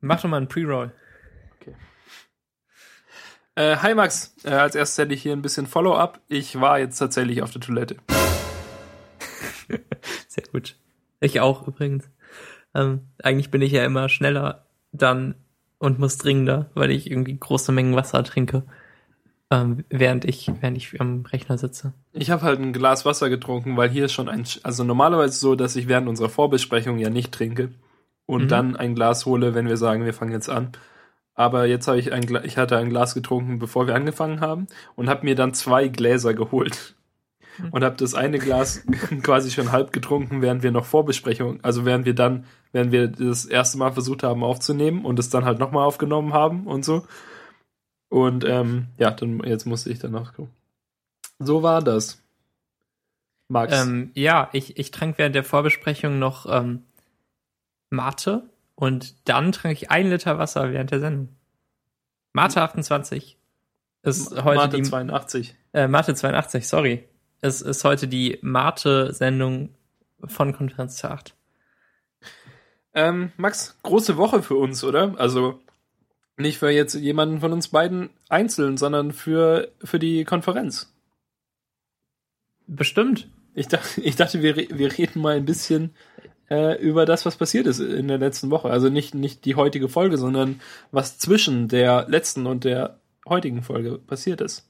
Mach doch mal einen Pre-Roll. Äh, hi Max, äh, als erstes hätte ich hier ein bisschen Follow-up. Ich war jetzt tatsächlich auf der Toilette. Sehr gut. Ich auch übrigens. Ähm, eigentlich bin ich ja immer schneller dann und muss dringender, weil ich irgendwie große Mengen Wasser trinke, ähm, während ich während ich am Rechner sitze. Ich habe halt ein Glas Wasser getrunken, weil hier ist schon ein, also normalerweise so, dass ich während unserer Vorbesprechung ja nicht trinke und Mhm. dann ein Glas hole, wenn wir sagen, wir fangen jetzt an. Aber jetzt habe ich ein, Gla- ich hatte ein Glas getrunken, bevor wir angefangen haben und habe mir dann zwei Gläser geholt und habe das eine Glas quasi schon halb getrunken, während wir noch Vorbesprechung, also während wir dann, während wir das erste Mal versucht haben aufzunehmen und es dann halt nochmal aufgenommen haben und so. Und ähm, ja, dann jetzt musste ich dann nachgucken. So war das. Max. Ähm, ja, ich, ich trank während der Vorbesprechung noch ähm, Mate und dann trank ich ein Liter Wasser während der Sendung. Mate 28 ist heute Mate die 82. äh, Mate 82, sorry. Es ist heute die Mate-Sendung von Konferenz zu 8. Ähm, Max, große Woche für uns, oder? Also nicht für jetzt jemanden von uns beiden einzeln, sondern für, für die Konferenz. Bestimmt. Ich dachte, ich dachte wir, wir reden mal ein bisschen äh, über das, was passiert ist in der letzten Woche. Also nicht, nicht die heutige Folge, sondern was zwischen der letzten und der heutigen Folge passiert ist.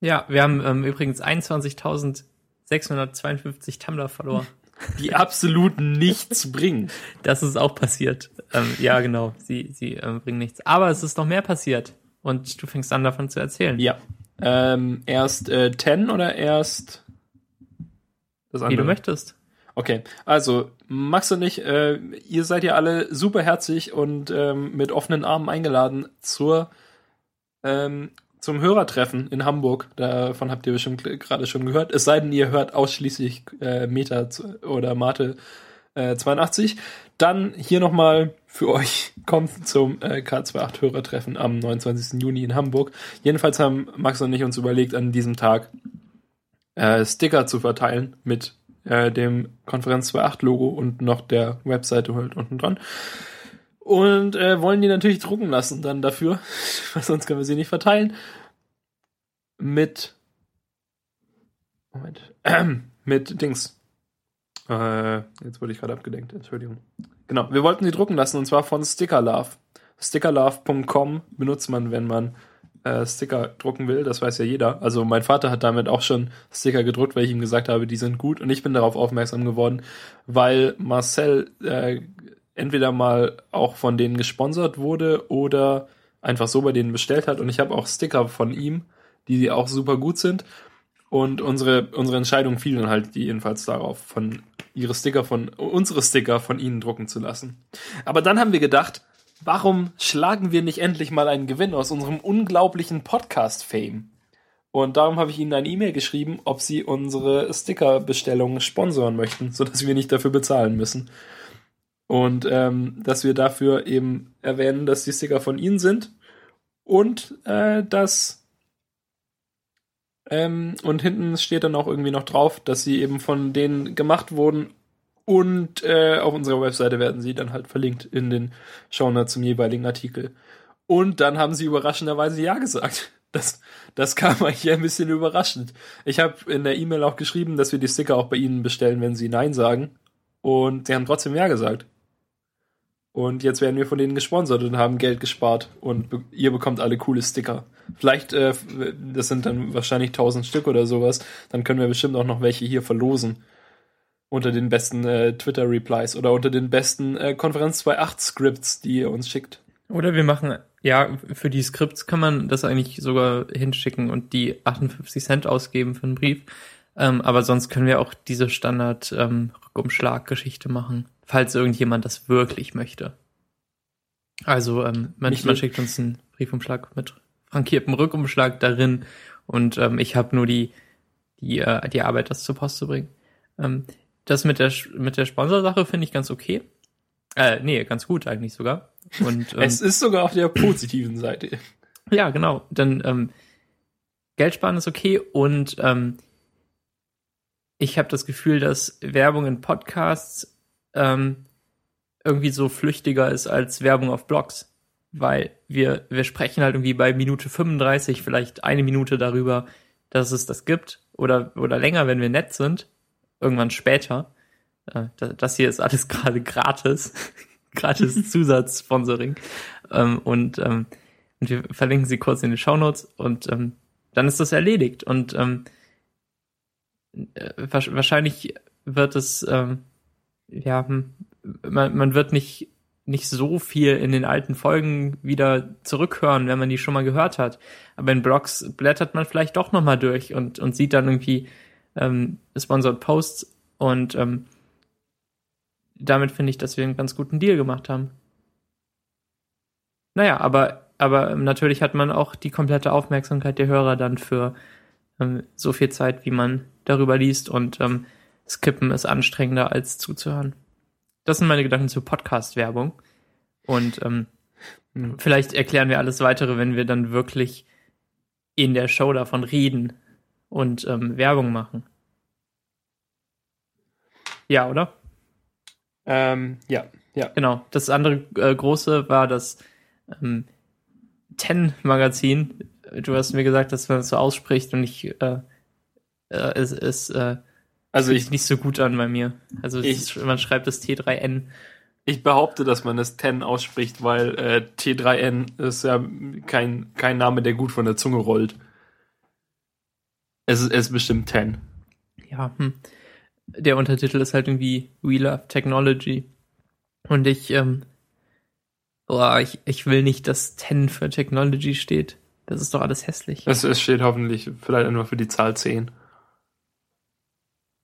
Ja, wir haben ähm, übrigens 21.652 Tumblr-Follower. Die absolut nichts bringen. Das ist auch passiert. Ähm, ja, genau. Sie, sie ähm, bringen nichts. Aber es ist noch mehr passiert. Und du fängst an, davon zu erzählen. Ja. Ähm, erst äh, 10 oder erst das Wie du möchtest. Okay, also Max und ich, äh, ihr seid ja alle super herzlich und ähm, mit offenen Armen eingeladen zur ähm, zum Hörertreffen in Hamburg. Davon habt ihr bestimmt gerade schon gehört. Es sei denn, ihr hört ausschließlich äh, Meta oder Mate äh, 82. Dann hier nochmal für euch kommt zum äh, K28 Hörertreffen am 29. Juni in Hamburg. Jedenfalls haben Max und ich uns überlegt, an diesem Tag äh, Sticker zu verteilen mit äh, dem Konferenz 2.8 Logo und noch der Webseite halt unten dran. Und äh, wollen die natürlich drucken lassen dann dafür, weil sonst können wir sie nicht verteilen. Mit Moment. mit Dings. Äh, jetzt wurde ich gerade abgelenkt, Entschuldigung. Genau, wir wollten sie drucken lassen und zwar von Stickerlove. Stickerlove.com benutzt man, wenn man äh, Sticker drucken will, das weiß ja jeder. Also mein Vater hat damit auch schon Sticker gedruckt, weil ich ihm gesagt habe, die sind gut und ich bin darauf aufmerksam geworden, weil Marcel äh, entweder mal auch von denen gesponsert wurde oder einfach so bei denen bestellt hat und ich habe auch Sticker von ihm, die auch super gut sind und unsere unsere Entscheidung fiel dann halt jedenfalls darauf, von ihre Sticker von unsere Sticker von ihnen drucken zu lassen. Aber dann haben wir gedacht, warum schlagen wir nicht endlich mal einen Gewinn aus unserem unglaublichen Podcast-Fame? Und darum habe ich ihnen eine E-Mail geschrieben, ob sie unsere Sticker-Bestellungen sponsoren möchten, sodass wir nicht dafür bezahlen müssen. Und ähm, dass wir dafür eben erwähnen, dass die Sticker von ihnen sind und äh, dass ähm, und hinten steht dann auch irgendwie noch drauf, dass sie eben von denen gemacht wurden und äh, auf unserer Webseite werden sie dann halt verlinkt in den Shownotes zum jeweiligen Artikel. Und dann haben sie überraschenderweise Ja gesagt. Das, das kam eigentlich ein bisschen überraschend. Ich habe in der E-Mail auch geschrieben, dass wir die Sticker auch bei ihnen bestellen, wenn sie Nein sagen. Und sie haben trotzdem Ja gesagt. Und jetzt werden wir von denen gesponsert und haben Geld gespart. Und be ihr bekommt alle coole Sticker. Vielleicht, äh, das sind dann wahrscheinlich 1000 Stück oder sowas. Dann können wir bestimmt auch noch welche hier verlosen unter den besten äh, Twitter-Replies oder unter den besten äh, Konferenz 2.8-Scripts, die ihr uns schickt. Oder wir machen, ja, für die Skripts kann man das eigentlich sogar hinschicken und die 58 Cent ausgeben für einen Brief. Ähm, aber sonst können wir auch diese Standard ähm, machen, falls irgendjemand das wirklich möchte. Also ähm, man, man schickt uns einen Briefumschlag mit frankiertem Rückumschlag darin und ähm, ich habe nur die die äh, die Arbeit, das zur Post zu bringen. Ähm, das mit der mit der Sponsorsache finde ich ganz okay. Äh, nee, ganz gut eigentlich sogar. Und ähm, Es ist sogar auf der positiven Seite. ja, genau. Dann ähm, Geld sparen ist okay und ähm, ich habe das Gefühl, dass Werbung in Podcasts ähm, irgendwie so flüchtiger ist als Werbung auf Blogs. Weil wir, wir sprechen halt irgendwie bei Minute 35 vielleicht eine Minute darüber, dass es das gibt. Oder, oder länger, wenn wir nett sind. Irgendwann später. Äh, das hier ist alles gerade gratis. gratis Zusatzsponsoring. Ähm, und, ähm, und wir verlinken sie kurz in den Shownotes und ähm, dann ist das erledigt. Und äh, wahrscheinlich wird es, ja, hm, man, man wird nicht, nicht so viel in den alten Folgen wieder zurückhören, wenn man die schon mal gehört hat. Aber in Blogs blättert man vielleicht doch nochmal durch und, und sieht dann irgendwie ähm, Sponsored Posts und ähm, damit finde ich, dass wir einen ganz guten Deal gemacht haben. Naja, aber, aber natürlich hat man auch die komplette Aufmerksamkeit der Hörer dann für ähm, so viel Zeit, wie man darüber liest und ähm, Skippen ist anstrengender als zuzuhören. Das sind meine Gedanken zur Podcast-Werbung. Und ähm, mhm. vielleicht erklären wir alles weitere, wenn wir dann wirklich in der Show davon reden und ähm, Werbung machen. Ja, oder? Ähm, ja, ja. Genau. Das andere äh, große war das ähm, Ten-Magazin. Du hast mir gesagt, dass man es so ausspricht und ich äh, äh, es, es äh, also ich nicht so gut an bei mir. Also ich, ist, man schreibt das T3N. Ich behaupte, dass man das Ten ausspricht, weil äh, T3N ist ja kein, kein Name, der gut von der Zunge rollt. Es ist, es ist bestimmt Ten. Ja, hm der Untertitel ist halt irgendwie We Love Technology. Und ich, ähm, boah, ich, ich will nicht, dass 10 für Technology steht. Das ist doch alles hässlich. Es, es steht hoffentlich vielleicht nur für die Zahl 10.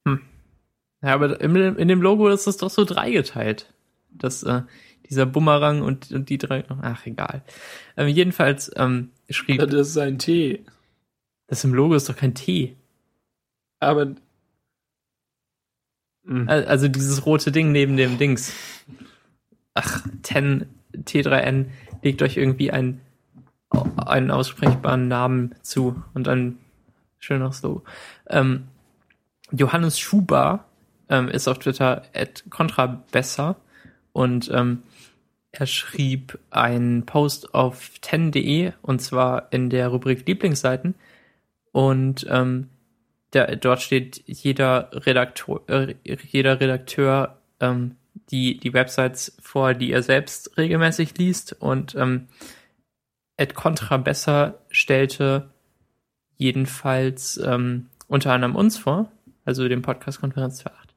Hm. Ja, aber im, in dem Logo ist es doch so dreigeteilt. Das, äh, dieser Bumerang und, und die drei. Ach, egal. Ähm, jedenfalls ähm, schrieb. Das ist ein T. Das im Logo ist doch kein T. Aber Mhm. Also dieses rote Ding neben dem Dings. Ach, 10 T3N legt euch irgendwie einen, einen aussprechbaren Namen zu und ein schönes Logo. Ähm, Johannes Schuber ähm, ist auf Twitter at contrabesser und ähm, er schrieb einen Post auf 10.de und zwar in der Rubrik Lieblingsseiten und ähm, der, dort steht jeder Redakteur, äh, jeder Redakteur ähm, die, die Websites vor, die er selbst regelmäßig liest. Und ähm, Ed Contra besser stellte jedenfalls ähm, unter anderem uns vor, also den Podcast Konferenz 28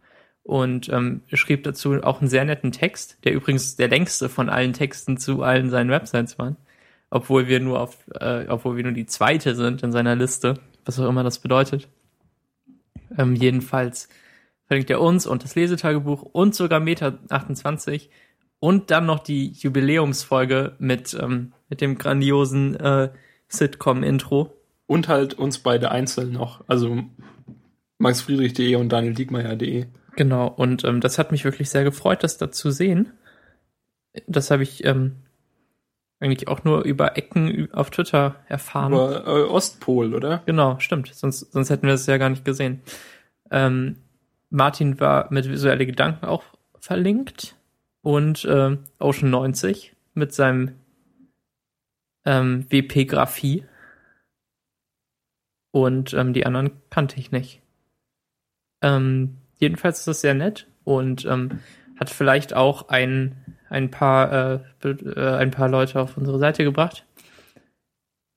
und ähm, schrieb dazu auch einen sehr netten Text, der übrigens der längste von allen Texten zu allen seinen Websites war, obwohl wir nur auf, äh, obwohl wir nur die zweite sind in seiner Liste, was auch immer das bedeutet. Ähm, jedenfalls verlinkt er uns und das Lesetagebuch und sogar Meta 28 und dann noch die Jubiläumsfolge mit, ähm, mit dem grandiosen äh, Sitcom-Intro. Und halt uns beide einzeln noch, also maxfriedrich.de und danieldiekmeyer.de. Genau, und ähm, das hat mich wirklich sehr gefreut, das da zu sehen. Das habe ich ähm, eigentlich auch nur über Ecken auf Twitter erfahren. Über äh, Ostpol, oder? Genau, stimmt. Sonst, sonst hätten wir es ja gar nicht gesehen. Ähm, Martin war mit visuelle Gedanken auch verlinkt und äh, Ocean 90 mit seinem ähm, WP-Graphie. Und ähm, die anderen kannte ich nicht. Ähm, jedenfalls ist das sehr nett und ähm, hat vielleicht auch ein ein paar, äh, äh, ein paar Leute auf unsere Seite gebracht.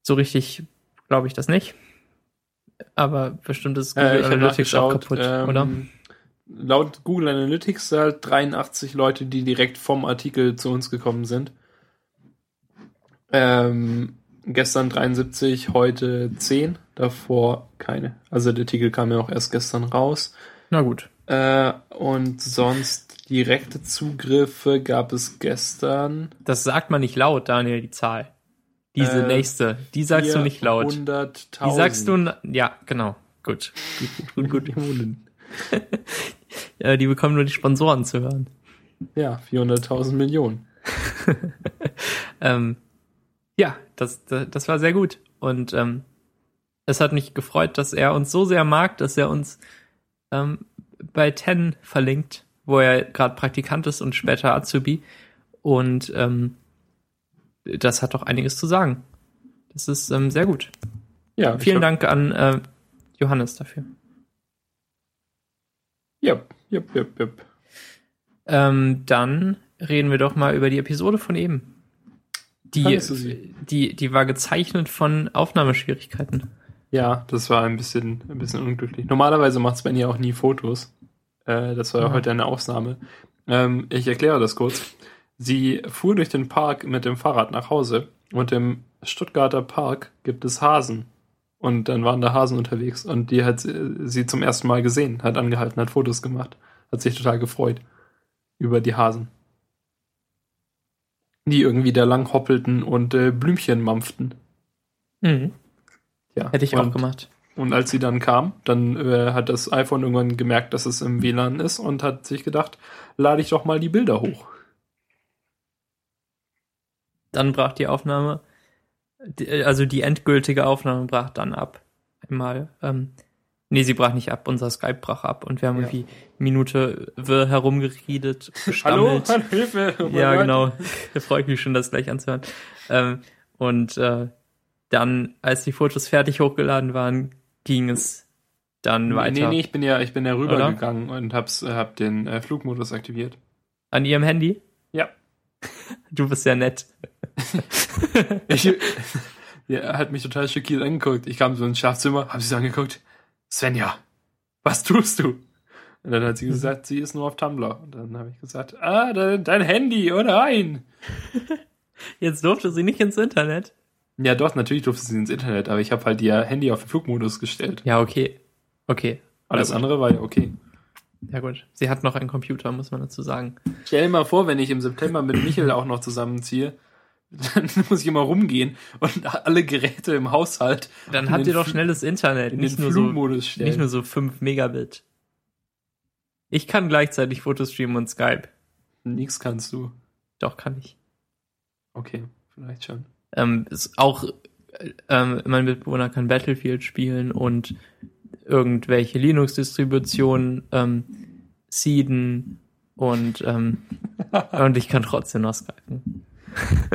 So richtig glaube ich das nicht. Aber bestimmt ist Google äh, Analytics auch kaputt, ähm, oder? Laut Google Analytics halt 83 Leute, die direkt vom Artikel zu uns gekommen sind. Ähm, gestern 73, heute 10, davor keine. Also der Artikel kam ja auch erst gestern raus. Na gut. Äh, und sonst Direkte Zugriffe gab es gestern. Das sagt man nicht laut, Daniel, die Zahl. Diese äh, nächste, die sagst du nicht laut. 100.000. Die sagst du, ja, genau. Gut. Gut, gut, gut. ja, die bekommen nur die Sponsoren zu hören. Ja, 400.000 Millionen. ähm, ja, das, das, das war sehr gut. Und ähm, es hat mich gefreut, dass er uns so sehr mag, dass er uns ähm, bei Ten verlinkt wo er gerade Praktikant ist und später Azubi. Und ähm, das hat doch einiges zu sagen. Das ist ähm, sehr gut. Ja, Vielen Dank an äh, Johannes dafür. Ja, ja, ja, ja. Ähm, dann reden wir doch mal über die Episode von eben. Die, die, die war gezeichnet von Aufnahmeschwierigkeiten. Ja, das war ein bisschen, ein bisschen unglücklich. Normalerweise macht Sven ja auch nie Fotos. Äh, das war ja heute eine Ausnahme. Ähm, ich erkläre das kurz. Sie fuhr durch den Park mit dem Fahrrad nach Hause und im Stuttgarter Park gibt es Hasen. Und dann waren da Hasen unterwegs und die hat sie sie zum ersten Mal gesehen, hat angehalten, hat Fotos gemacht, hat sich total gefreut über die Hasen. Die irgendwie da lang hoppelten und äh, Blümchen mampften. Mhm. Ja, Hätte ich und, auch gemacht. Und als sie dann kam, dann äh, hat das iPhone irgendwann gemerkt, dass es im WLAN ist und hat sich gedacht, lade ich doch mal die Bilder hoch. Dann brach die Aufnahme, die- also die endgültige Aufnahme brach dann ab. Einmal. Ähm, nee, sie brach nicht ab, unser Skype brach ab und wir haben Ja. irgendwie Minute wirr herumgeredet, gestammelt. Hallo, Hilfe! oh ja, Gott. genau. Da freue ich mich schon, das gleich anzuhören. Ähm, und äh, dann, als die Fotos fertig hochgeladen waren, ging es dann Nee, weiter nee, nee, ich bin ja, ich bin ja rübergegangen und hab's, äh, hab den äh, Flugmodus aktiviert. an ihrem Handy. Ja. Du bist ja nett. Ich, ja, er hat mich total schockiert angeguckt. Ich kam so ins Schlafzimmer, hab sie so angeguckt. Svenja, was tust du? Und dann hat sie gesagt, sie ist nur auf Tumblr. Und dann habe ich gesagt, ah, dein, dein Handy, oh nein. Jetzt durfte sie nicht ins Internet. Ja, doch, natürlich durfte sie ins Internet, aber ich habe halt ihr Handy auf den Flugmodus gestellt. Ja, okay. Okay. Alles Ja, andere war ja okay. Ja gut. Sie hat noch einen Computer, muss man dazu sagen. Stell dir mal vor, wenn ich im September mit Michel auch noch zusammenziehe, dann muss ich immer rumgehen und alle Geräte im Haushalt Dann habt ihr doch schnelles Internet, in nicht nur, so, Flugmodus stellen. nicht nur so 5 Megabit. Ich kann gleichzeitig Fotos streamen und Skype. Nix kannst du. Doch, kann ich. Okay, vielleicht schon. Ähm, ist auch, äh, ähm, mein Mitbewohner kann Battlefield spielen und irgendwelche Linux-Distributionen ähm, seeden und, ähm, und ich kann trotzdem noch skypen.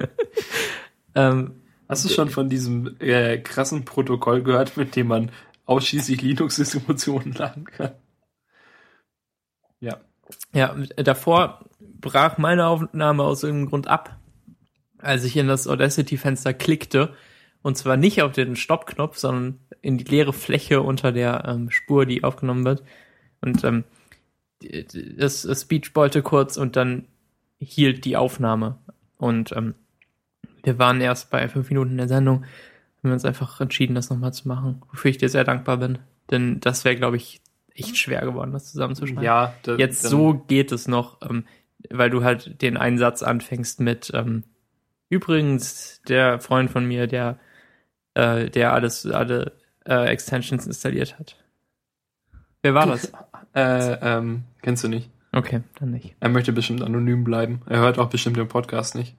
ähm, Hast du schon von diesem äh, krassen Protokoll gehört, mit dem man ausschließlich Linux-Distributionen laden kann? Ja. Ja, davor brach meine Aufnahme aus irgendeinem Grund ab, als ich in das Audacity-Fenster klickte. Und zwar nicht auf den Stoppknopf, sondern in die leere Fläche unter der ähm, Spur, die aufgenommen wird. Und ähm, das, das Speech wollte kurz und dann hielt die Aufnahme. Und ähm, wir waren erst bei fünf Minuten der Sendung, haben wir uns einfach entschieden, das nochmal zu machen, wofür ich dir sehr dankbar bin. Denn das wäre, glaube ich, echt schwer geworden, das zusammenzuschneiden. Ja, da, Jetzt so geht es noch, ähm, weil du halt den Einsatz anfängst mit ähm, übrigens der Freund von mir, der äh, der alles alle äh, Extensions installiert hat. Wer war das? Äh, ähm, kennst du nicht. Okay, dann nicht. Er möchte bestimmt anonym bleiben. Er hört auch bestimmt den Podcast nicht.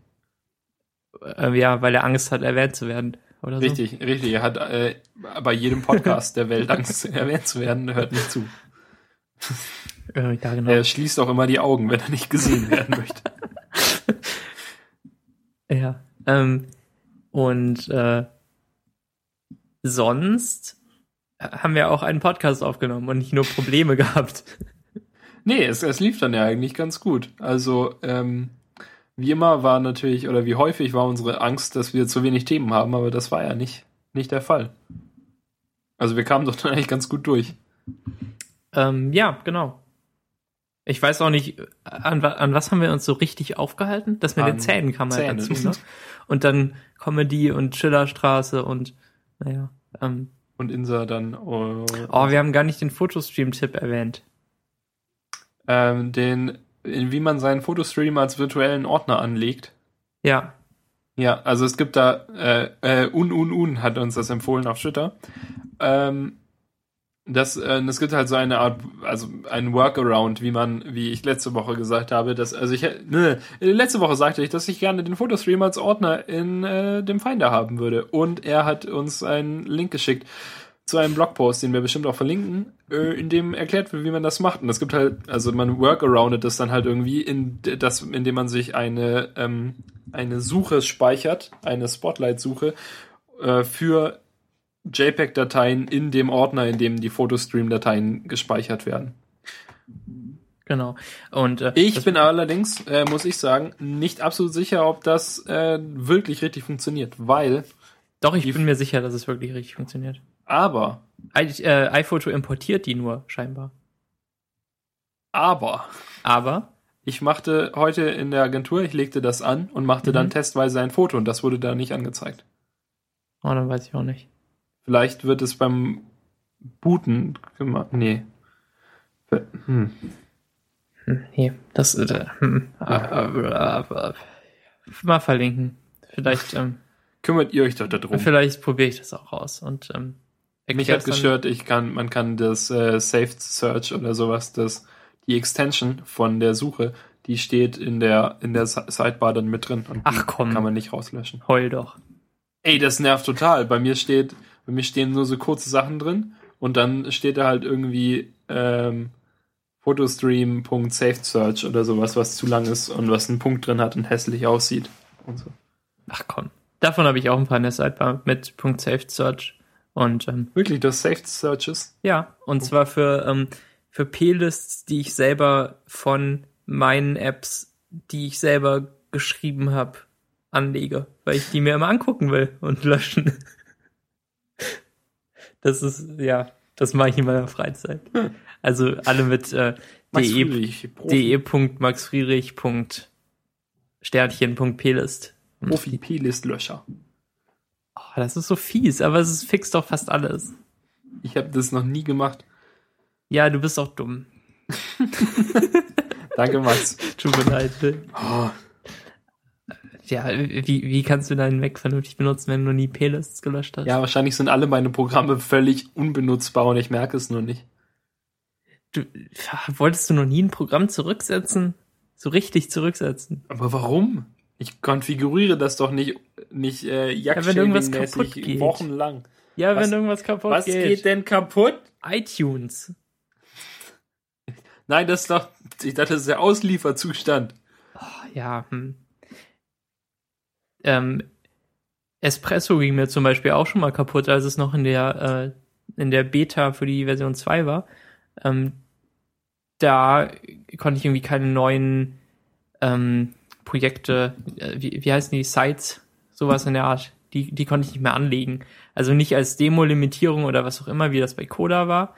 Äh, ja, weil er Angst hat, erwähnt zu werden oder so. Richtig, richtig. Er hat äh, bei jedem Podcast der Welt Angst, erwähnt zu werden. Er hört nicht zu. Äh, ja, genau. Er schließt auch immer die Augen, wenn er nicht gesehen werden möchte. Ja. Ähm, und äh, sonst haben wir auch einen Podcast aufgenommen und nicht nur Probleme gehabt. Nee, es, es lief dann ja eigentlich ganz gut. Also, ähm, wie immer war natürlich, oder wie häufig war unsere Angst, dass wir zu wenig Themen haben, aber das war ja nicht, nicht der Fall. Also wir kamen doch dann eigentlich ganz gut durch. Ähm, ja, genau. Ich weiß auch nicht, an, an was haben wir uns so richtig aufgehalten? Das mit An den Zähnen kam halt Zähnen. dazu, ne? Und dann Comedy und Schillerstraße und naja. Ähm, Und Insa dann oh, oh, wir haben gar nicht den Fotostream-Tipp erwähnt. ähm, den, in wie man seinen Fotostream als virtuellen Ordner anlegt. Ja. Ja, also es gibt da, äh, äh, Un Un Un hat uns das empfohlen auf Twitter. Ähm, das, äh, es gibt halt so eine Art, also ein Workaround, wie man, wie ich letzte Woche gesagt habe, dass, also ich, ne, letzte Woche sagte ich, dass ich gerne den Fotostream als Ordner in äh, dem Finder haben würde. Und er hat uns einen Link geschickt zu einem Blogpost, den wir bestimmt auch verlinken, äh, in dem erklärt wird, wie man das macht. Und es gibt halt, also man workaroundet das dann halt irgendwie, in das, indem man sich eine, ähm, eine Suche speichert, eine Spotlight-Suche äh, für JPEG-Dateien in dem Ordner, in dem die Photostream-Dateien gespeichert werden. Genau. Und äh, Ich bin allerdings, äh, muss ich sagen, nicht absolut sicher, ob das äh, wirklich richtig funktioniert, weil, doch, ich bin mir sicher, dass es wirklich richtig funktioniert. aber, I, äh, iPhoto importiert die nur scheinbar. aber, Aber ich machte heute in der Agentur, ich legte das an und machte Mhm. dann testweise ein Foto und das wurde da nicht angezeigt. oh, dann weiß ich auch nicht. Vielleicht wird es beim Booten gemacht. Nee. Hm. Hm, nee, das äh, hm, äh, äh, äh, mal verlinken. Vielleicht, ähm, Kümmert ihr euch doch darum. vielleicht probiere ich das auch aus und ähm, Mich hat gestört, ich kann, man kann das äh, Saved Search oder sowas, das, die Extension von der Suche, die steht in der, in der Si- Sidebar dann mit drin und Ach komm. kann man nicht rauslöschen. Heul doch. Ey, das nervt total. Bei mir steht, bei mir stehen nur so kurze Sachen drin und dann steht da halt irgendwie ähm, photostream.savedsearch oder sowas, was zu lang ist und was einen Punkt drin hat und hässlich aussieht. Und so. Ach komm. Davon habe ich auch ein paar in der Sidebar mit .saved Search und ähm, Wirklich, das Saved Searches? Ja, und zwar für, ähm, für Playlists, die ich selber von meinen Apps, die ich selber geschrieben habe, anlege, weil ich die mir immer angucken will und löschen. Das ist, ja, das mache ich in meiner Freizeit. Also alle mit äh, Max de, Friedrich, Profi, de.maxfriedrich.sternchen.plist. Und Profi P-List-Löscher. Oh, das ist so fies, aber es fixt doch fast alles. Ich habe das noch nie gemacht. Ja, du bist auch dumm. Danke, Max. Tut mir leid. Oh, Ja, wie, wie kannst du deinen Mac vernünftig benutzen, wenn du noch nie Playlists gelöscht hast? ja, wahrscheinlich sind alle meine Programme völlig unbenutzbar und ich merke es nur nicht. Du, wolltest du noch nie ein Programm zurücksetzen? So richtig zurücksetzen? Aber warum? Ich konfiguriere das doch nicht, nicht äh, Ja, wenn irgendwas kaputt geht. wochenlang. Ja, Was- wenn irgendwas kaputt Was geht. geht denn kaputt? iTunes. Nein, das ist doch, ich dachte, das ist der Auslieferzustand. Ja, hm. Ähm, Espresso ging mir zum Beispiel auch schon mal kaputt, als es noch in der, äh, in der Beta für die Version 2 war. Ähm, da konnte ich irgendwie keine neuen ähm, Projekte, äh, wie, wie heißen die, Sites, sowas in der Art, die, die konnte ich nicht mehr anlegen. Also nicht als Demo-Limitierung oder was auch immer, wie das bei Coda war,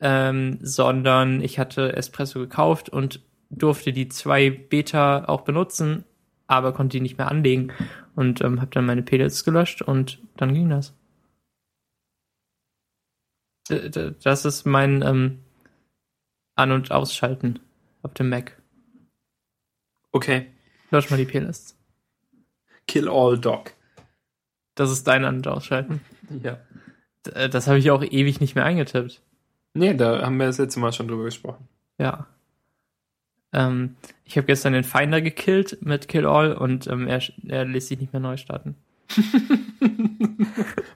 ähm, sondern ich hatte Espresso gekauft und durfte die zwei Beta auch benutzen, aber konnte die nicht mehr anlegen und ähm, habe dann meine Pellets gelöscht und dann ging das. Das ist mein ähm, An- und Ausschalten auf dem Mac. Okay. Lösch mal die Playlists. Kill all dog. Das ist dein An- und Ausschalten. Ja. Äh, Das habe ich auch ewig nicht mehr eingetippt. Nee, da haben wir das letzte Mal schon drüber gesprochen. Ja. Ähm, ich habe gestern den Finder gekillt mit Kill All und ähm, er, er lässt sich nicht mehr neu starten.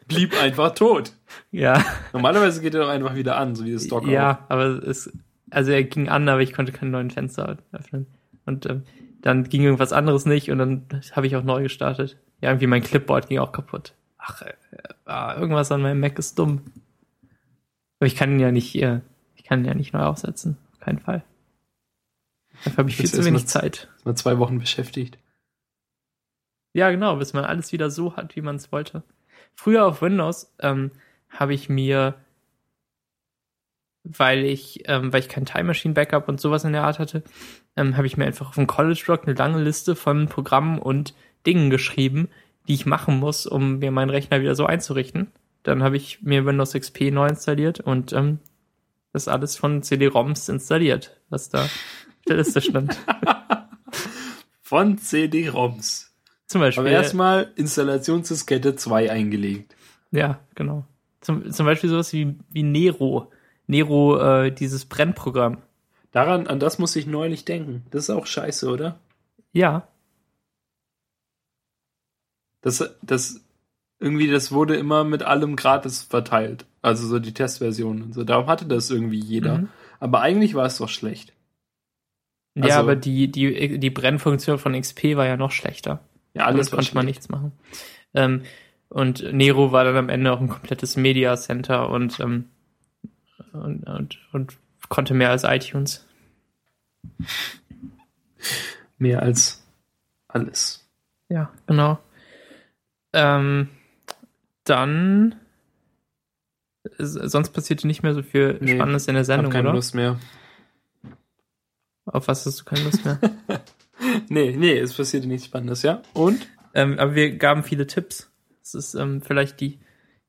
Blieb einfach tot. Ja, Normalerweise geht er doch einfach wieder an, so wie das Dock auch. ja, aber es, also er ging an, aber ich konnte keine neuen Fenster öffnen. Und ähm, dann ging irgendwas anderes nicht und dann habe ich auch neu gestartet. Ja, irgendwie mein Clipboard ging auch kaputt. Ach, äh, ah, irgendwas an meinem Mac ist dumm. Aber ich kann ihn ja nicht, äh, ich kann ihn ja nicht neu aufsetzen. Auf keinen Fall. Dafür habe ich viel zu wenig mit- Zeit. Ist mal zwei Wochen beschäftigt. Ja, genau, bis man alles wieder so hat, wie man es wollte. Früher auf Windows ähm, habe ich mir, weil ich, ähm, weil ich kein Time Machine Backup und sowas in der Art hatte, ähm, habe ich mir einfach auf dem College Block eine lange Liste von Programmen und Dingen geschrieben, die ich machen muss, um mir meinen Rechner wieder so einzurichten. Dann habe ich mir Windows XP neu installiert und ähm, das alles von CD-ROMs installiert, was da der Liste stand. Von CD-ROMs. Zum Beispiel. Aber erstmal Installationsdiskette 2 eingelegt. Ja, genau. Zum, zum Beispiel sowas wie, wie Nero. Nero, äh, dieses Brennprogramm. Daran, an das muss ich neulich denken. Das ist auch scheiße, oder? Ja, Das, das, irgendwie, das wurde immer mit allem gratis verteilt. Also so die Testversion und so. Darum hatte das irgendwie jeder. Mhm. Aber eigentlich war es doch schlecht. Ja, Also- aber die, die, die Brennfunktion von XP war ja noch schlechter. Ja, Alles konnte man schlecht. nichts machen. Ähm, und Nero war dann am Ende auch ein komplettes Media Center und, ähm, und, und, und konnte mehr als iTunes. Mehr als alles. Ja, genau. Ähm, dann sonst passierte nicht mehr so viel Nee, Spannendes in der Sendung, keine oder? Lust mehr. Auf was hast du keine Lust mehr? Nee, nee, es passierte nichts Spannendes, ja? Und? ähm, aber wir gaben viele Tipps. Das ist ähm, vielleicht die,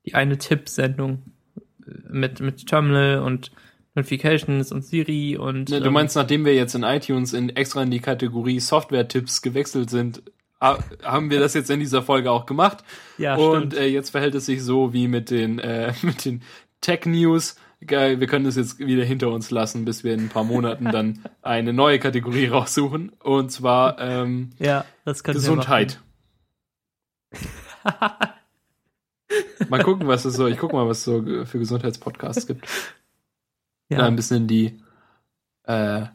die eine Tipp-Sendung äh, mit, mit Terminal und Notifications und Siri und. Ne, du ähm, meinst, nachdem wir jetzt in iTunes in extra in die Kategorie Software-Tipps gewechselt sind, ha- haben wir das jetzt in dieser Folge auch gemacht. ja, Und stimmt. äh, jetzt verhält es sich so wie mit den, äh, mit den Tech-News. Geil, Wir können das jetzt wieder hinter uns lassen, bis wir in ein paar Monaten dann eine neue Kategorie raussuchen. Und zwar ähm, ja, Gesundheit. Mal gucken, was es so, ich guck mal, was es so für Gesundheitspodcasts gibt. Ja. machen. ein bisschen die, äh,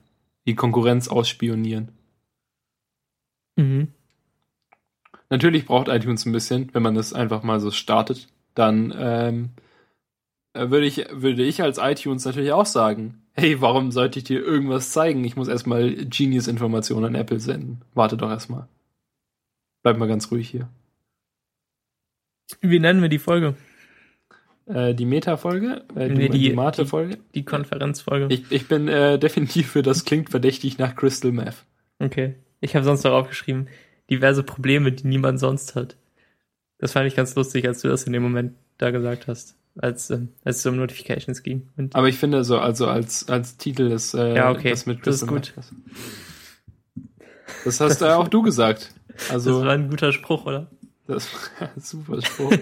die Konkurrenz ausspionieren. Mhm. Natürlich braucht iTunes ein bisschen, wenn man das einfach mal so startet. Dann ähm, äh, würde ich, würde ich als iTunes natürlich auch sagen, hey, warum sollte ich dir irgendwas zeigen? Ich muss erstmal Genius-Informationen an Apple senden. Warte doch erstmal. Bleib mal ganz ruhig hier. Wie nennen wir die Folge? Äh, die Meta-Folge? Äh, Nee, die, die- die Mate-Folge? Die Konferenzfolge. Ich, ich bin äh, definitiv für das klingt verdächtig nach Crystal Meth. Okay. Ich habe sonst noch aufgeschrieben, diverse Probleme, die niemand sonst hat. Das fand ich ganz lustig, als du das in dem Moment da gesagt hast, als, ähm, als es um Notifications ging. Und Aber ich finde so, also als, als Titel ist äh, Ja, okay. das mit Das ist gut. Meth. Das hast äh, auch du gesagt. das Also war ein guter Spruch, oder? Das war ein super Spruch.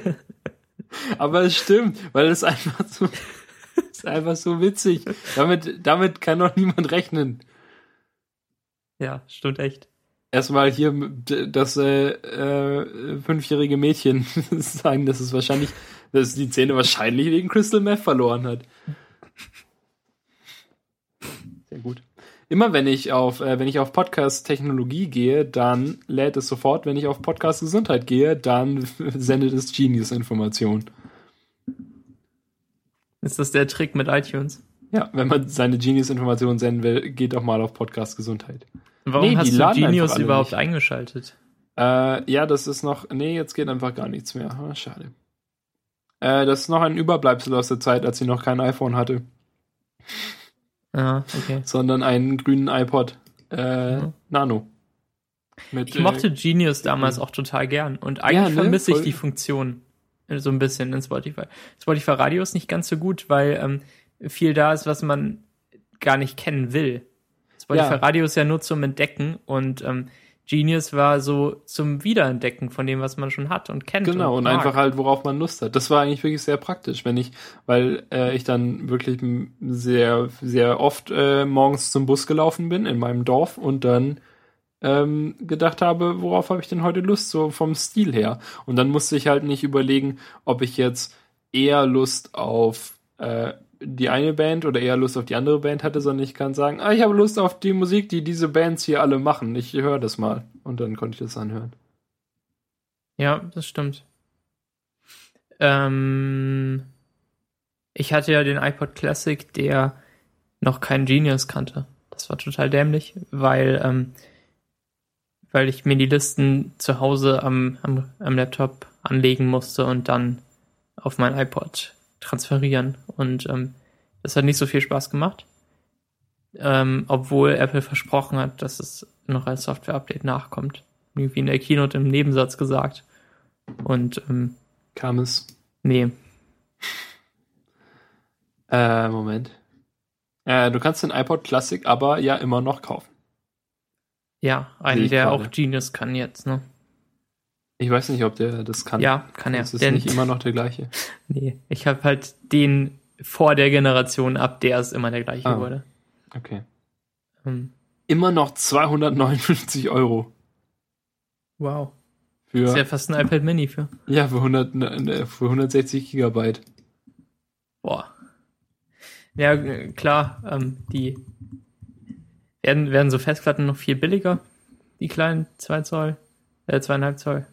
Aber es stimmt, weil es einfach so, ist einfach so witzig. Damit, damit kann doch niemand rechnen. Ja, stimmt echt. Erstmal hier das äh, äh, fünfjährige Mädchen sagen, dass es wahrscheinlich, dass die Zähne wahrscheinlich wegen Crystal Meth verloren hat. Sehr gut. Immer wenn ich auf, äh, wenn ich auf Podcast Technologie gehe, dann lädt es sofort. Wenn ich auf Podcast Gesundheit gehe, dann sendet es Genius Informationen. Ist das der Trick mit iTunes? Ja, wenn man seine Genius-Informationen senden will, geht doch mal auf Podcast Gesundheit. Warum Nee, hast du Genius überhaupt nicht. eingeschaltet? Äh, ja, das ist noch. Nee, jetzt geht einfach gar nichts mehr. Ah, schade. Äh, das ist noch ein Überbleibsel aus der Zeit, als sie noch kein iPhone hatte, Ah, okay. sondern einen grünen iPod äh, Mhm. Nano. Mit, Ich mochte Äh, Genius damals auch total gern. Und eigentlich Ja, ne? vermisse ich Voll. die Funktion so ein bisschen in Spotify. Spotify Radio ist nicht ganz so gut, weil ähm, viel da ist, was man gar nicht kennen will. Spotify Ja. Radio ist ja nur zum Entdecken und ähm, Genius war so zum Wiederentdecken von dem, was man schon hat und kennt. Genau, und mag. einfach halt, worauf man Lust hat. Das war eigentlich wirklich sehr praktisch, wenn ich, weil äh, ich dann wirklich sehr, sehr oft äh, morgens zum Bus gelaufen bin in meinem Dorf und dann ähm, gedacht habe, worauf habe ich denn heute Lust, so vom Stil her. Und dann musste ich halt nicht überlegen, ob ich jetzt eher Lust auf äh, die eine Band oder eher Lust auf die andere Band hatte, sondern ich kann sagen, ah, ich habe Lust auf die Musik, die diese Bands hier alle machen. Ich höre das mal. Und dann konnte ich das anhören. Ja, das stimmt. Ähm, ich hatte ja den iPod Classic, der noch kein Genius kannte. Das war total dämlich, weil, ähm, weil ich mir die Listen zu Hause am, am, am Laptop anlegen musste und dann auf mein iPod transferieren. Und ähm, das hat nicht so viel Spaß gemacht. Ähm, obwohl Apple versprochen hat, dass es noch als Software-Update nachkommt. Irgendwie in der Keynote im Nebensatz gesagt. Und ähm, Kam es nee, Äh, Moment. Äh, du kannst den iPod Classic aber ja immer noch kaufen. ja, einen, der auch Genius kann jetzt, ne? Ich weiß nicht, ob der das kann. Ja, kann er. Das ist Denn, nicht immer noch der gleiche. nee, ich habe halt den vor der Generation ab, der ist immer der gleiche Ah. wurde. Okay. Hm. Immer noch 259 Euro. Wow. Für, Ist ja fast ein iPad Mini für. ja, für, 100, ne, für 160 Gigabyte. Ja, äh, klar, ähm, die werden, werden so Festplatten noch viel billiger, die kleinen 2 Zoll, äh, 2,5 Zoll.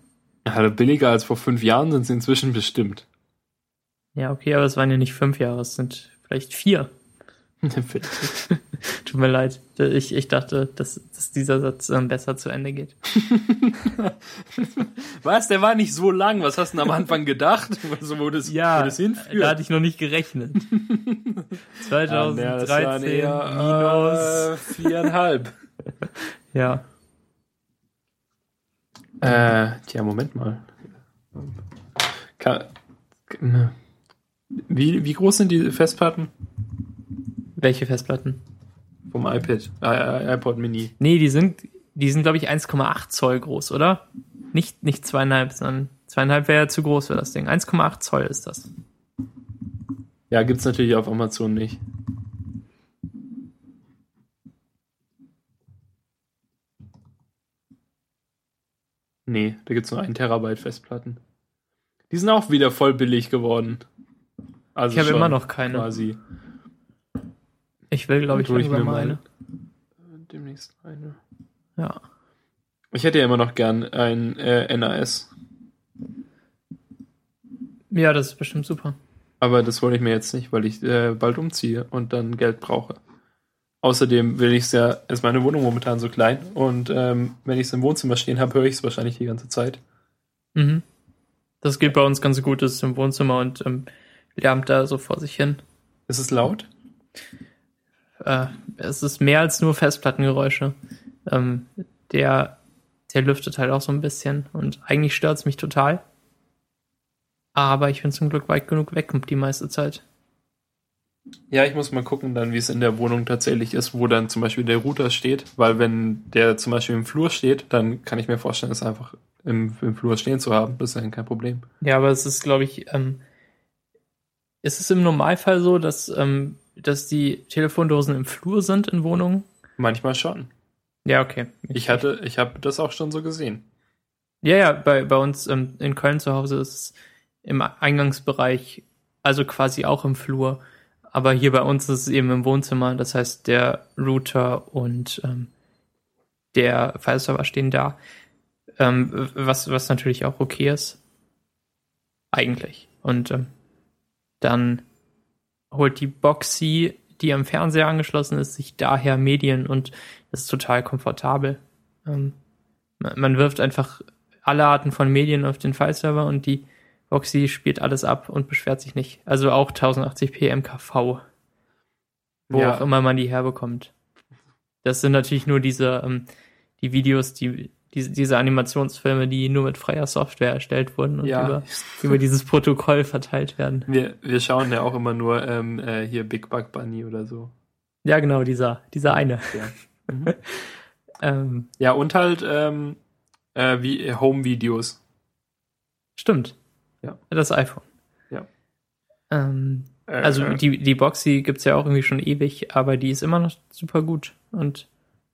Ja, billiger als vor fünf Jahren sind sie inzwischen bestimmt. Ja, okay, aber es waren ja nicht fünf Jahre, es sind vielleicht vier. Tut mir leid. Ich, ich dachte, dass, dass dieser Satz ähm, besser zu Ende geht. Was? Der war nicht so lang. Was hast du denn am Anfang gedacht? Also, wo das, ja, wo das hinführt? Da hatte ich noch nicht gerechnet. 2013 ja, minus äh, viereinhalb. ja. Äh, tja, Moment mal. Ne. wie, wie groß sind die Festplatten? Welche Festplatten? Vom iPad, äh, iPod Mini. Nee, die sind, die sind glaube ich 1,8 Zoll groß, oder? Nicht, nicht zweieinhalb, sondern zweieinhalb wäre ja zu groß für das Ding. 1,8 Zoll ist das. Ja, gibt's natürlich auf Amazon nicht. Nee, da gibt's nur einen Terabyte Festplatten. Die sind auch wieder voll billig geworden. Also ich habe immer noch keine. Quasi. Ich will, glaube ich, ich mir mal eine. Demnächst eine. Ja. Ich hätte ja immer noch gern ein äh, NAS. Ja, das ist bestimmt super. Aber das hole ich mir jetzt nicht, weil ich äh, bald umziehe und dann Geld brauche. Außerdem will ich es ja, ist meine Wohnung momentan so klein und ähm, wenn ich es im Wohnzimmer stehen habe, höre ich es wahrscheinlich die ganze Zeit. Mhm. Das geht bei uns ganz gut, es ist im Wohnzimmer und ähm, lärmt da so vor sich hin. Ist es laut? äh, es ist mehr als nur Festplattengeräusche. Ähm, der, der lüftet halt auch so ein bisschen und eigentlich stört es mich total. Aber ich bin zum Glück weit genug weg die meiste Zeit. Ja, ich muss mal gucken dann, wie es in der Wohnung tatsächlich ist, wo dann zum Beispiel der Router steht, weil wenn der zum Beispiel im Flur steht, dann kann ich mir vorstellen, es einfach im, im Flur stehen zu haben. Das ist ja kein Problem. Ja, aber es ist, glaube ich, ähm, ist es im Normalfall so, dass ähm, dass die Telefondosen im Flur sind in Wohnungen? Manchmal schon. Ja, okay. Ich, ich hatte, ich habe das auch schon so gesehen. Ja, ja, bei, bei uns ähm, in Köln zu Hause ist es im Eingangsbereich, also quasi auch im Flur. Aber hier bei uns ist es eben im Wohnzimmer. Das heißt, der Router und ähm, der File-Server stehen da. Ähm, was, was natürlich auch okay ist. Eigentlich. Und ähm, dann holt die Boxy, die am Fernseher angeschlossen ist, sich daher Medien und ist total komfortabel. Ähm, man wirft einfach alle Arten von Medien auf den File-Server und die Boxy spielt alles ab und beschwert sich nicht. Also auch 1080p MKV. Wo ja. auch immer man die herbekommt. Das sind natürlich nur diese, ähm, die Videos, die diese, diese Animationsfilme, die nur mit freier Software erstellt wurden und ja. über, über dieses Protokoll verteilt werden. Wir, wir schauen ja auch immer nur ähm, äh, hier Big Bug Bunny oder so. Ja, genau, dieser, dieser eine. Ja, mhm. ähm, ja und halt ähm, äh, wie Home-Videos. Stimmt. Ja. Das iPhone. Ja. Ähm, äh, also äh. die, die Boxy gibt's ja auch irgendwie schon ewig, aber die ist immer noch super gut und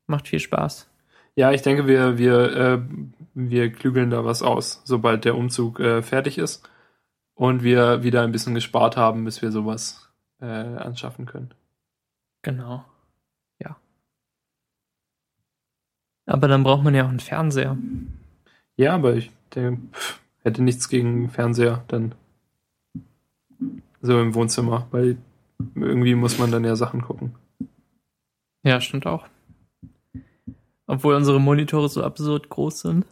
macht viel Spaß. Ja, ich denke, wir, wir, äh, wir klügeln da was aus, sobald der Umzug äh, fertig ist und wir wieder ein bisschen gespart haben, bis wir sowas äh, anschaffen können. Genau. Ja. Aber dann braucht man ja auch einen Fernseher. Ja, aber ich denke, pff, hätte nichts gegen Fernseher dann so im Wohnzimmer, weil irgendwie muss man dann ja Sachen gucken. Ja, stimmt auch. Obwohl unsere Monitore so absurd groß sind.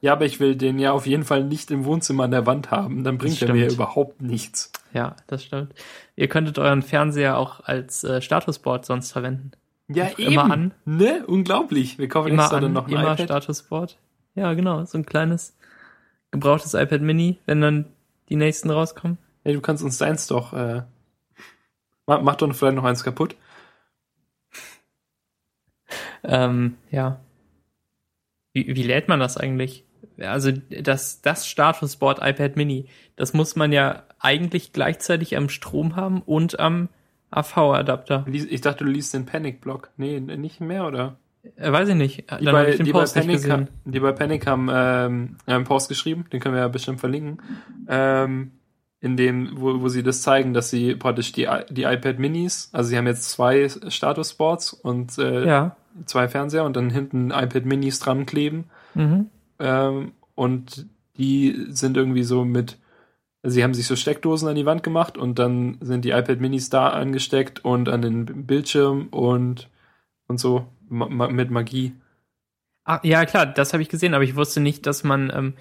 Ja, aber ich will den ja auf jeden Fall nicht im Wohnzimmer an der Wand haben. Dann bringt er mir überhaupt nichts. Ja, das stimmt. Ihr könntet euren Fernseher auch als äh, Statusboard sonst verwenden. Ja, eben. Immer an. Ne? Unglaublich. Wir kaufen immer extra dann noch ein immer iPad. Statusboard. Ja, genau. So ein kleines gebrauchtes iPad Mini, wenn dann die nächsten rauskommen. Hey, du kannst uns deins doch, äh, mach, mach doch vielleicht noch eins kaputt. Ähm, ja. Wie, wie lädt man das eigentlich? Also das, das Statusboard iPad Mini, das muss man ja eigentlich gleichzeitig am Strom haben und am AV-Adapter. Ich dachte, du liest den Panic-Block. Nee, nicht mehr, oder? Äh, weiß ich nicht. Die Dann bei, die bei Panic, haben, die bei Panic haben ähm, einen Post geschrieben, den können wir ja bestimmt verlinken. Ähm, in dem, wo, wo sie das zeigen, dass sie praktisch die, die iPad Minis, also sie haben jetzt zwei Status Sports und äh, Ja. zwei Fernseher und dann hinten iPad Minis dran kleben. Mhm. Ähm, und die sind irgendwie so mit, also sie haben sich so Steckdosen an die Wand gemacht und dann sind die iPad Minis da angesteckt und an den Bildschirm und, und so ma ma mit Magie. Ah, ja, klar, das habe ich gesehen, aber ich wusste nicht, dass man ähm,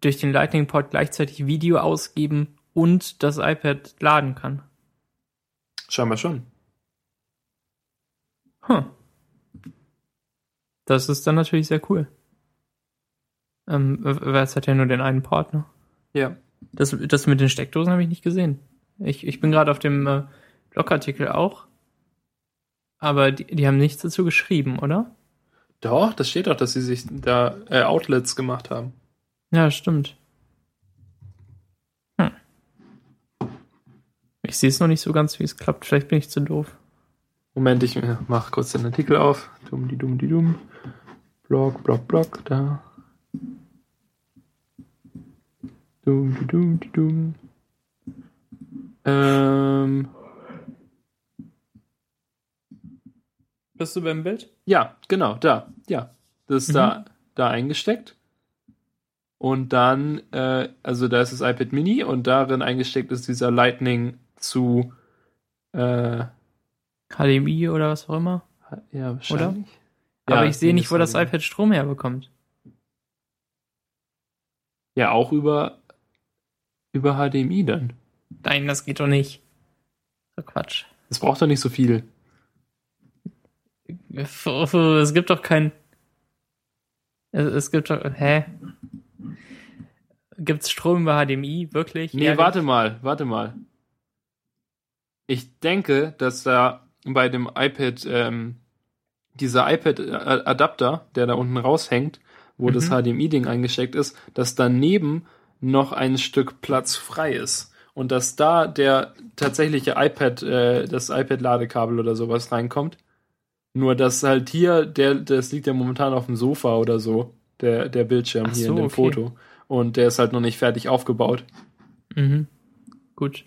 durch den Lightning Port gleichzeitig Video ausgeben und das iPad laden kann. Scheinbar schon. Hm. Das ist dann natürlich sehr cool. Ähm, weil es hat ja nur den einen Port, ne? Ja. Das, das mit den Steckdosen habe ich nicht gesehen. Ich, ich bin gerade auf dem äh, Blogartikel auch. Aber die, die haben nichts dazu geschrieben, oder? Doch, das steht doch, dass sie sich da äh, Outlets gemacht haben. Ja, stimmt. Hm. Ich sehe es noch nicht so ganz, wie es klappt. Vielleicht bin ich zu doof. Moment, ich äh, mach kurz den Artikel auf. Dumm, die dumm, die dumm. Blog, Blog, Blog, da. Dumm, die dumm, die dumm. Ähm, Bist du beim Bild? ja, genau, da. Ja. Das ist Mhm. da, da eingesteckt. Und dann, äh, also da ist das iPad Mini und darin eingesteckt ist dieser Lightning zu, äh, HDMI oder was auch immer. ja, wahrscheinlich. Aber Ja, ich sehe nicht, wo das iPad Strom herbekommt. Ja, auch über, über HDMI dann. Nein, das geht doch nicht. So Quatsch. Das braucht doch nicht so viel. Es gibt doch kein. Es, gibt doch. Hä? Gibt's Strom über HDMI? Wirklich? Nee, Ehrlich? warte mal, warte mal. Ich denke, dass da bei dem iPad, ähm, dieser iPad-Adapter, der da unten raushängt, wo das Mhm. HDMI-Ding eingesteckt ist, dass daneben noch ein Stück Platz frei ist. Und dass da der tatsächliche iPad, äh, das iPad-Ladekabel oder sowas reinkommt. Nur dass halt hier, der, das liegt ja momentan auf dem Sofa oder so, der, der Bildschirm Ach hier so, in dem okay. Foto. Und der ist halt noch nicht fertig aufgebaut. Mhm. Gut.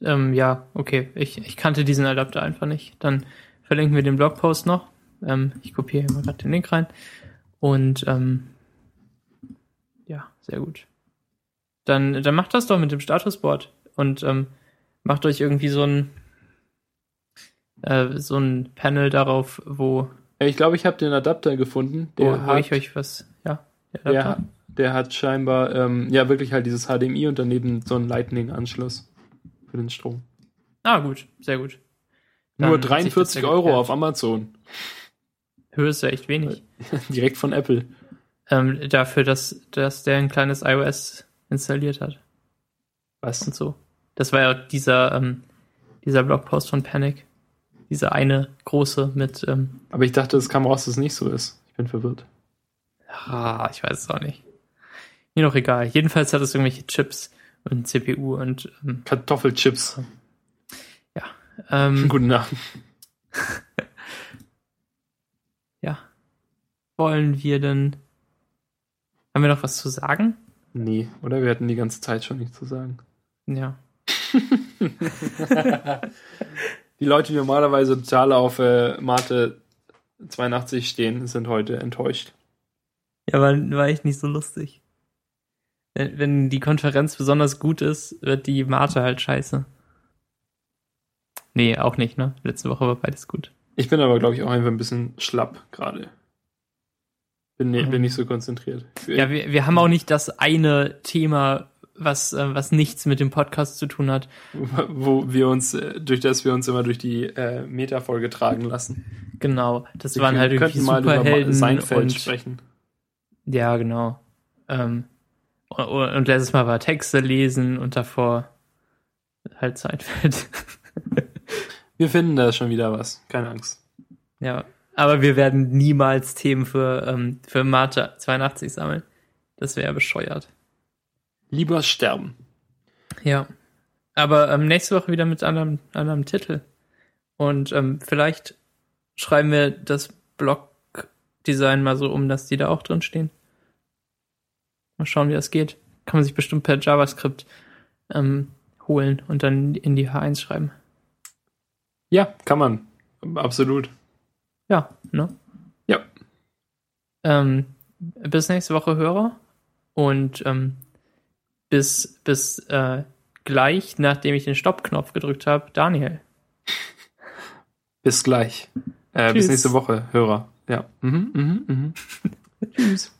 Ähm, ja, okay. Ich, ich kannte diesen Adapter einfach nicht. Dann verlinken wir den Blogpost noch. Ähm, ich kopiere hier mal gerade den Link rein. Und ähm, ja, sehr gut. Dann, dann macht das doch mit dem Statusboard und ähm, macht euch irgendwie so ein äh, so ein Panel darauf, wo, Ja, Ich glaube, ich habe den Adapter gefunden. Der, wo hat, ich euch was. Ja, der der, der hat scheinbar ähm, ja wirklich halt dieses HDMI und daneben so einen Lightning-Anschluss für den Strom. Ah, gut, sehr gut. Nur Dann das 43 ja Euro geklärt. auf Amazon. Höhe ist ja echt wenig. Direkt von Apple. ähm, dafür, dass, dass der ein kleines iOS installiert hat Was? und so. Das war ja dieser, ähm, dieser Blogpost von Panic. Dieser eine große mit, ähm, Aber ich dachte, es kam raus, dass es nicht so ist. Ich bin verwirrt. ah, ich weiß es auch nicht. Mir doch egal. Jedenfalls hat es irgendwelche Chips und CPU und ähm, Kartoffelchips. ähm, Guten Namen. ja. Wollen wir denn. Haben wir noch was zu sagen? Nee, oder? Wir hatten die ganze Zeit schon nichts zu sagen. Ja. Die Leute, die normalerweise total auf äh, Mate 82 stehen, sind heute enttäuscht. Ja, war, war echt nicht so lustig. Wenn, wenn die Konferenz besonders gut ist, wird die Mate halt scheiße. Nee, auch nicht, ne? Letzte Woche war beides gut. Ich bin aber, glaube ich, auch einfach ein bisschen schlapp gerade. Bin, ne, Mhm. bin nicht so konzentriert. Ja, wir, wir haben auch nicht das eine Thema, was, äh, was nichts mit dem Podcast zu tun hat. wo wir uns, äh, durch das wir uns immer durch die äh, Meta-Folge tragen lassen. Genau. Das Wir waren halt könnten irgendwie mal über Superhelden Seinfeld und sprechen. ja, genau. Ähm, und, und letztes Mal war Texte lesen und davor halt Seinfeld. Wir finden da schon wieder was. Keine Angst. Ja, aber wir werden niemals Themen für, ähm, für Mate 82 sammeln. Das wäre bescheuert. Lieber sterben. Ja. Aber ähm, nächste Woche wieder mit anderem, anderem Titel. Und ähm, vielleicht schreiben wir das Blog-Design mal so um, dass die da auch drin stehen. Mal schauen, wie das geht. Kann man sich bestimmt per JavaScript ähm, holen und dann in die H1 schreiben. Ja, kann man. Absolut. Ja, ne? Ja. Ähm, bis nächste Woche, Hörer. Und ähm, bis, bis äh, gleich, nachdem ich den Stoppknopf gedrückt habe, Daniel. Bis gleich. Äh, bis nächste Woche, Hörer. Ja. Mhm, mhm, mhm. Tschüss.